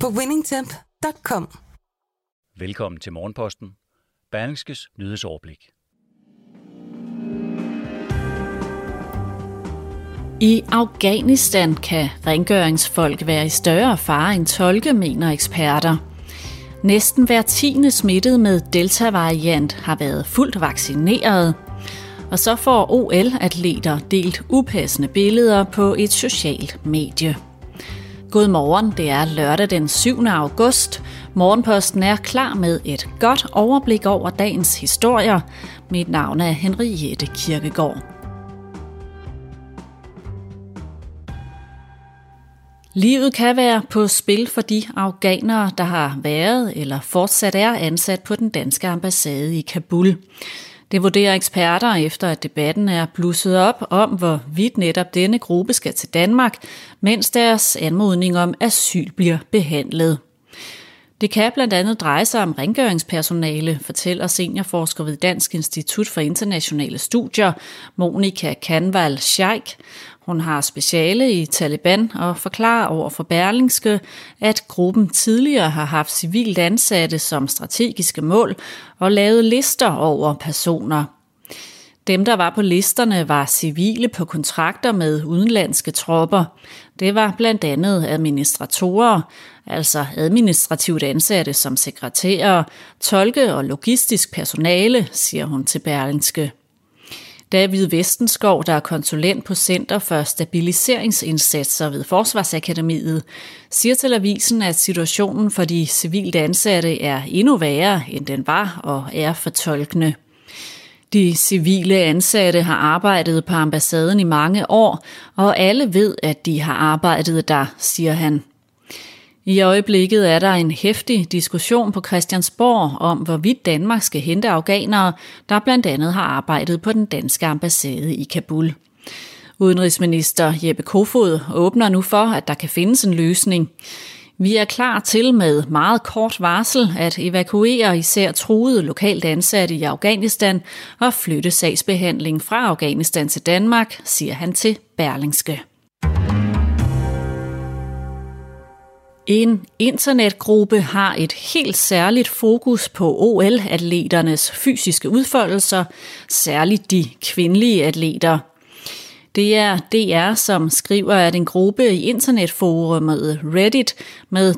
på winningtemp.com. Velkommen til Morgenposten. Berlingskes nyhedsoverblik. I Afghanistan kan rengøringsfolk være i større fare end tolke, mener eksperter. Næsten hver tiende smittet med Delta-variant har været fuldt vaccineret. Og så får OL-atleter delt upassende billeder på et socialt medie. Godmorgen, det er lørdag den 7. august. Morgenposten er klar med et godt overblik over dagens historier. Mit navn er Henriette Kirkegaard. Livet kan være på spil for de afghanere, der har været eller fortsat er ansat på den danske ambassade i Kabul. Det vurderer eksperter efter, at debatten er blusset op om, hvorvidt netop denne gruppe skal til Danmark, mens deres anmodning om asyl bliver behandlet. Det kan blandt andet dreje sig om rengøringspersonale, fortæller seniorforsker ved Dansk Institut for Internationale Studier, Monika Kanval Sheikh. Hun har speciale i Taliban og forklarer over for Berlingske, at gruppen tidligere har haft civilt ansatte som strategiske mål og lavet lister over personer. Dem, der var på listerne, var civile på kontrakter med udenlandske tropper. Det var blandt andet administratorer, altså administrativt ansatte som sekretærer, tolke og logistisk personale, siger hun til Berlingske. David Vestenskov, der er konsulent på Center for Stabiliseringsindsatser ved Forsvarsakademiet, siger til avisen, at situationen for de civilt ansatte er endnu værre, end den var og er fortolkende. De civile ansatte har arbejdet på ambassaden i mange år, og alle ved, at de har arbejdet der, siger han. I øjeblikket er der en hæftig diskussion på Christiansborg om, hvorvidt Danmark skal hente afghanere, der blandt andet har arbejdet på den danske ambassade i Kabul. Udenrigsminister Jeppe Kofod åbner nu for, at der kan findes en løsning. Vi er klar til med meget kort varsel at evakuere især truede lokalt ansatte i Afghanistan og flytte sagsbehandling fra Afghanistan til Danmark, siger han til Berlingske. En internetgruppe har et helt særligt fokus på OL-atleternes fysiske udfoldelser, særligt de kvindelige atleter. Det er DR, som skriver, at en gruppe i internetforumet Reddit med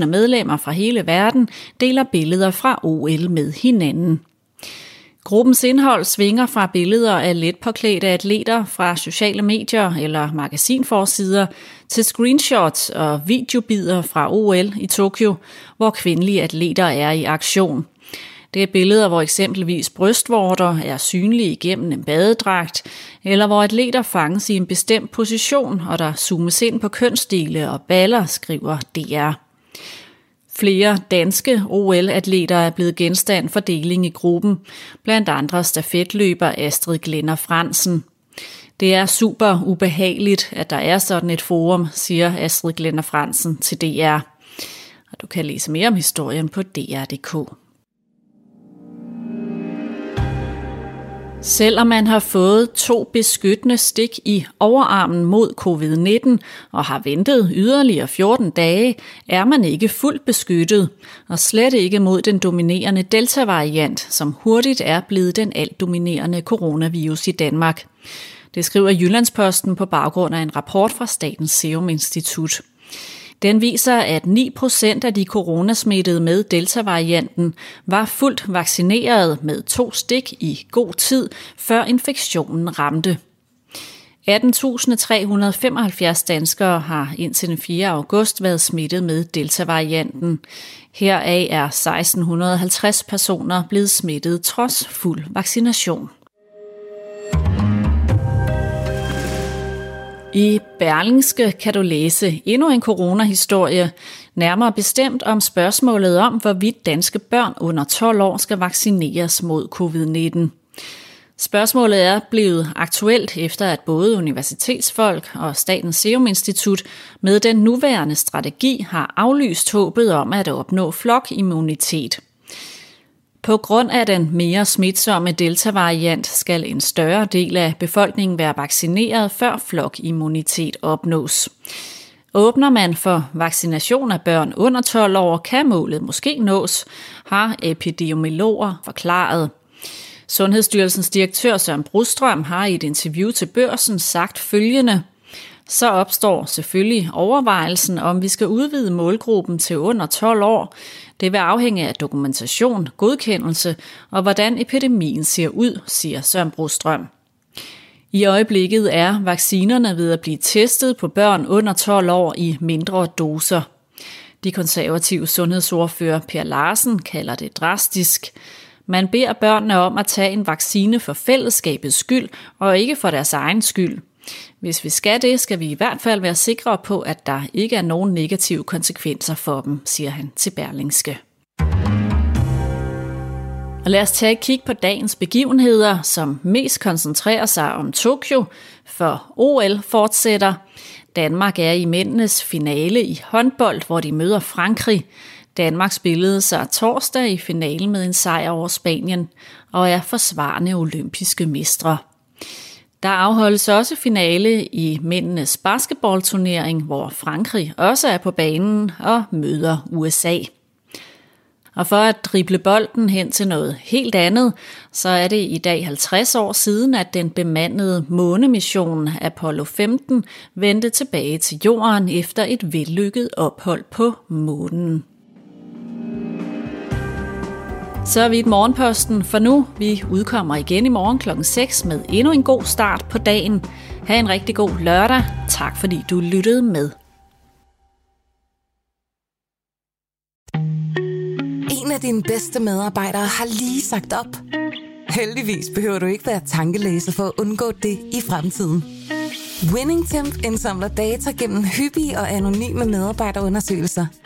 244.000 medlemmer fra hele verden deler billeder fra OL med hinanden. Gruppens indhold svinger fra billeder af let påklædte atleter fra sociale medier eller magasinforsider til screenshots og videobider fra OL i Tokyo, hvor kvindelige atleter er i aktion. Det er billeder, hvor eksempelvis brystvorter er synlige igennem en badedragt, eller hvor atleter fanges i en bestemt position, og der zoomes ind på kønsdele og baller, skriver DR. Flere danske OL-atleter er blevet genstand for deling i gruppen, blandt andre stafetløber Astrid Glenner Fransen. Det er super ubehageligt, at der er sådan et forum, siger Astrid Glenner Fransen til DR. Og du kan læse mere om historien på dr.dk. Selvom man har fået to beskyttende stik i overarmen mod covid-19 og har ventet yderligere 14 dage, er man ikke fuldt beskyttet, og slet ikke mod den dominerende Delta-variant, som hurtigt er blevet den alt dominerende coronavirus i Danmark. Det skriver Jyllandsposten på baggrund af en rapport fra Statens Serum Institut. Den viser, at 9% af de coronasmittede med Delta-varianten var fuldt vaccineret med to stik i god tid, før infektionen ramte. 18.375 danskere har indtil den 4. august været smittet med Delta-varianten. Heraf er 1650 personer blevet smittet trods fuld vaccination. I Berlingske kan du læse endnu en coronahistorie, nærmere bestemt om spørgsmålet om, hvorvidt danske børn under 12 år skal vaccineres mod covid-19. Spørgsmålet er blevet aktuelt efter, at både universitetsfolk og Statens Serum Institut med den nuværende strategi har aflyst håbet om at opnå flokimmunitet. På grund af den mere smitsomme delta-variant skal en større del af befolkningen være vaccineret, før flokimmunitet opnås. Åbner man for vaccination af børn under 12 år, kan målet måske nås, har epidemiologer forklaret. Sundhedsstyrelsens direktør Søren Brostrøm har i et interview til børsen sagt følgende. Så opstår selvfølgelig overvejelsen, om vi skal udvide målgruppen til under 12 år. Det vil afhænge af dokumentation, godkendelse og hvordan epidemien ser ud, siger Søren Brostrøm. I øjeblikket er vaccinerne ved at blive testet på børn under 12 år i mindre doser. De konservative sundhedsordfører Per Larsen kalder det drastisk. Man beder børnene om at tage en vaccine for fællesskabets skyld og ikke for deres egen skyld. Hvis vi skal det, skal vi i hvert fald være sikre på, at der ikke er nogen negative konsekvenser for dem, siger han til Berlingske. Og lad os tage et kig på dagens begivenheder, som mest koncentrerer sig om Tokyo, for OL fortsætter. Danmark er i mændenes finale i håndbold, hvor de møder Frankrig. Danmark spillede sig torsdag i finalen med en sejr over Spanien og er forsvarende olympiske mestre. Der afholdes også finale i mændenes basketballturnering, hvor Frankrig også er på banen og møder USA. Og for at drible bolden hen til noget helt andet, så er det i dag 50 år siden, at den bemandede månemission Apollo 15 vendte tilbage til jorden efter et vellykket ophold på månen. Så er vi et morgenposten for nu. Vi udkommer igen i morgen kl. 6 med endnu en god start på dagen. Ha' en rigtig god lørdag. Tak fordi du lyttede med. En af dine bedste medarbejdere har lige sagt op. Heldigvis behøver du ikke være tankelæser for at undgå det i fremtiden. WinningTemp indsamler data gennem hyppige og anonyme medarbejderundersøgelser,